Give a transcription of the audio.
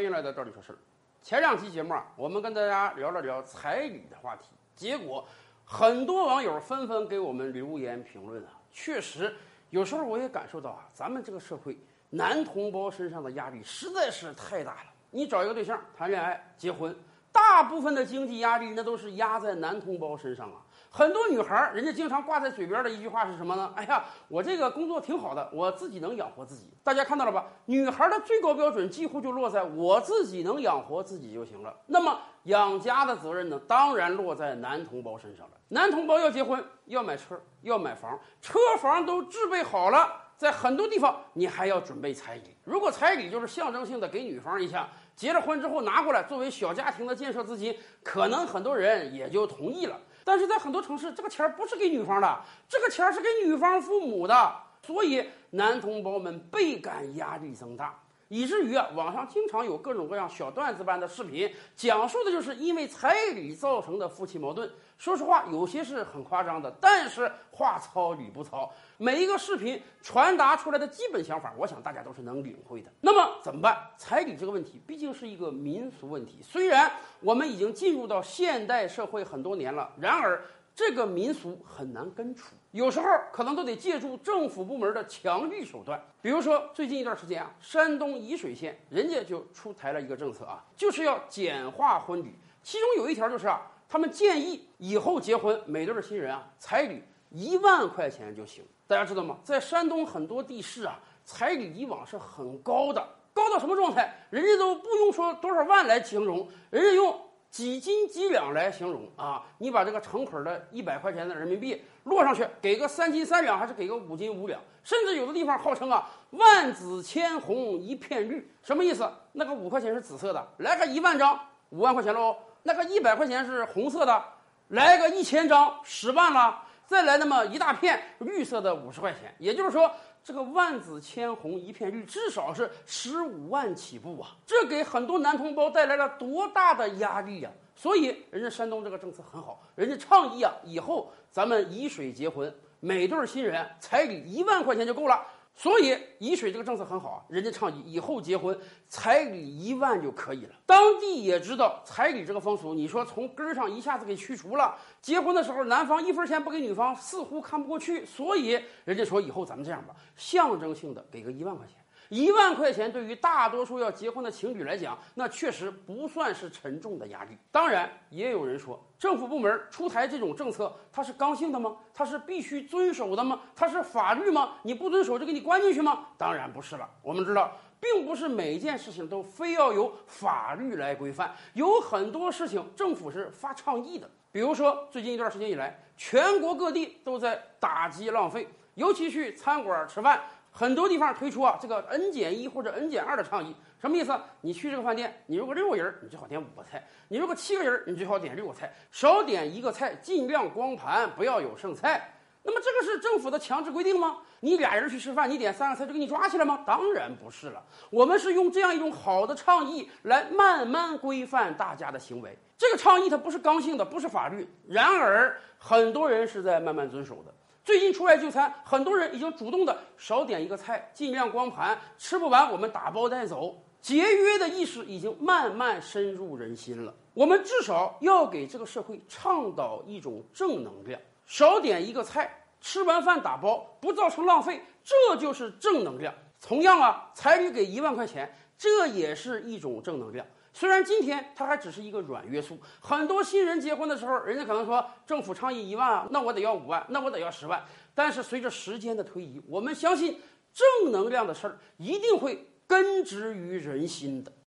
欢迎来到这里说事儿。前两期节目啊，我们跟大家聊了聊彩礼的话题，结果很多网友纷纷给我们留言评论啊。确实，有时候我也感受到啊，咱们这个社会男同胞身上的压力实在是太大了。你找一个对象谈恋爱、结婚，大部分的经济压力那都是压在男同胞身上啊。很多女孩儿，人家经常挂在嘴边的一句话是什么呢？哎呀，我这个工作挺好的，我自己能养活自己。大家看到了吧？女孩的最高标准几乎就落在我自己能养活自己就行了。那么养家的责任呢，当然落在男同胞身上了。男同胞要结婚，要买车，要买房，车房都置备好了，在很多地方你还要准备彩礼。如果彩礼就是象征性的给女方一下，结了婚之后拿过来作为小家庭的建设资金，可能很多人也就同意了。但是在很多城市，这个钱儿不是给女方的，这个钱儿是给女方父母的，所以男同胞们倍感压力增大，以至于啊，网上经常有各种各样小段子般的视频，讲述的就是因为彩礼造成的夫妻矛盾。说实话，有些是很夸张的，但是话糙理不糙。每一个视频传达出来的基本想法，我想大家都是能领会的。那么怎么办？彩礼这个问题毕竟是一个民俗问题，虽然我们已经进入到现代社会很多年了，然而这个民俗很难根除，有时候可能都得借助政府部门的强力手段。比如说，最近一段时间啊，山东沂水县人家就出台了一个政策啊，就是要简化婚礼，其中有一条就是啊。他们建议以后结婚，每对新人啊，彩礼一万块钱就行。大家知道吗？在山东很多地市啊，彩礼以往是很高的，高到什么状态？人家都不用说多少万来形容，人家用几斤几两来形容啊。你把这个成捆的一百块钱的人民币落上去，给个三斤三两，还是给个五斤五两？甚至有的地方号称啊，万紫千红一片绿，什么意思？那个五块钱是紫色的，来个一万张，五万块钱喽。那个一百块钱是红色的，来个一千张十万了，再来那么一大片绿色的五十块钱，也就是说，这个万紫千红一片绿，至少是十五万起步啊！这给很多男同胞带来了多大的压力呀！所以，人家山东这个政策很好，人家倡议啊，以后咱们以水结婚，每对新人彩礼一万块钱就够了。所以沂水这个政策很好啊，人家倡议以后结婚彩礼一万就可以了。当地也知道彩礼这个风俗，你说从根儿上一下子给去除了，结婚的时候男方一分钱不给女方，似乎看不过去。所以人家说以后咱们这样吧，象征性的给个一万块钱。一万块钱对于大多数要结婚的情侣来讲，那确实不算是沉重的压力。当然，也有人说，政府部门出台这种政策，它是刚性的吗？它是必须遵守的吗？它是法律吗？你不遵守就给你关进去吗？当然不是了。我们知道，并不是每件事情都非要由法律来规范，有很多事情政府是发倡议的。比如说，最近一段时间以来，全国各地都在打击浪费，尤其去餐馆吃饭。很多地方推出啊这个 N 减一或者 N 减二的倡议，什么意思？你去这个饭店，你如果六个人，你最好点五个菜；你如果七个人，你最好点六个菜，少点一个菜，尽量光盘，不要有剩菜。那么这个是政府的强制规定吗？你俩人去吃饭，你点三个菜就给你抓起来吗？当然不是了。我们是用这样一种好的倡议来慢慢规范大家的行为。这个倡议它不是刚性的，不是法律，然而很多人是在慢慢遵守的。最近出来就餐，很多人已经主动的少点一个菜，尽量光盘，吃不完我们打包带走。节约的意识已经慢慢深入人心了。我们至少要给这个社会倡导一种正能量：少点一个菜，吃完饭打包，不造成浪费，这就是正能量。同样啊，彩礼给一万块钱，这也是一种正能量。虽然今天它还只是一个软约束，很多新人结婚的时候，人家可能说政府倡议一万啊，那我得要五万，那我得要十万。但是随着时间的推移，我们相信正能量的事儿一定会根植于人心的。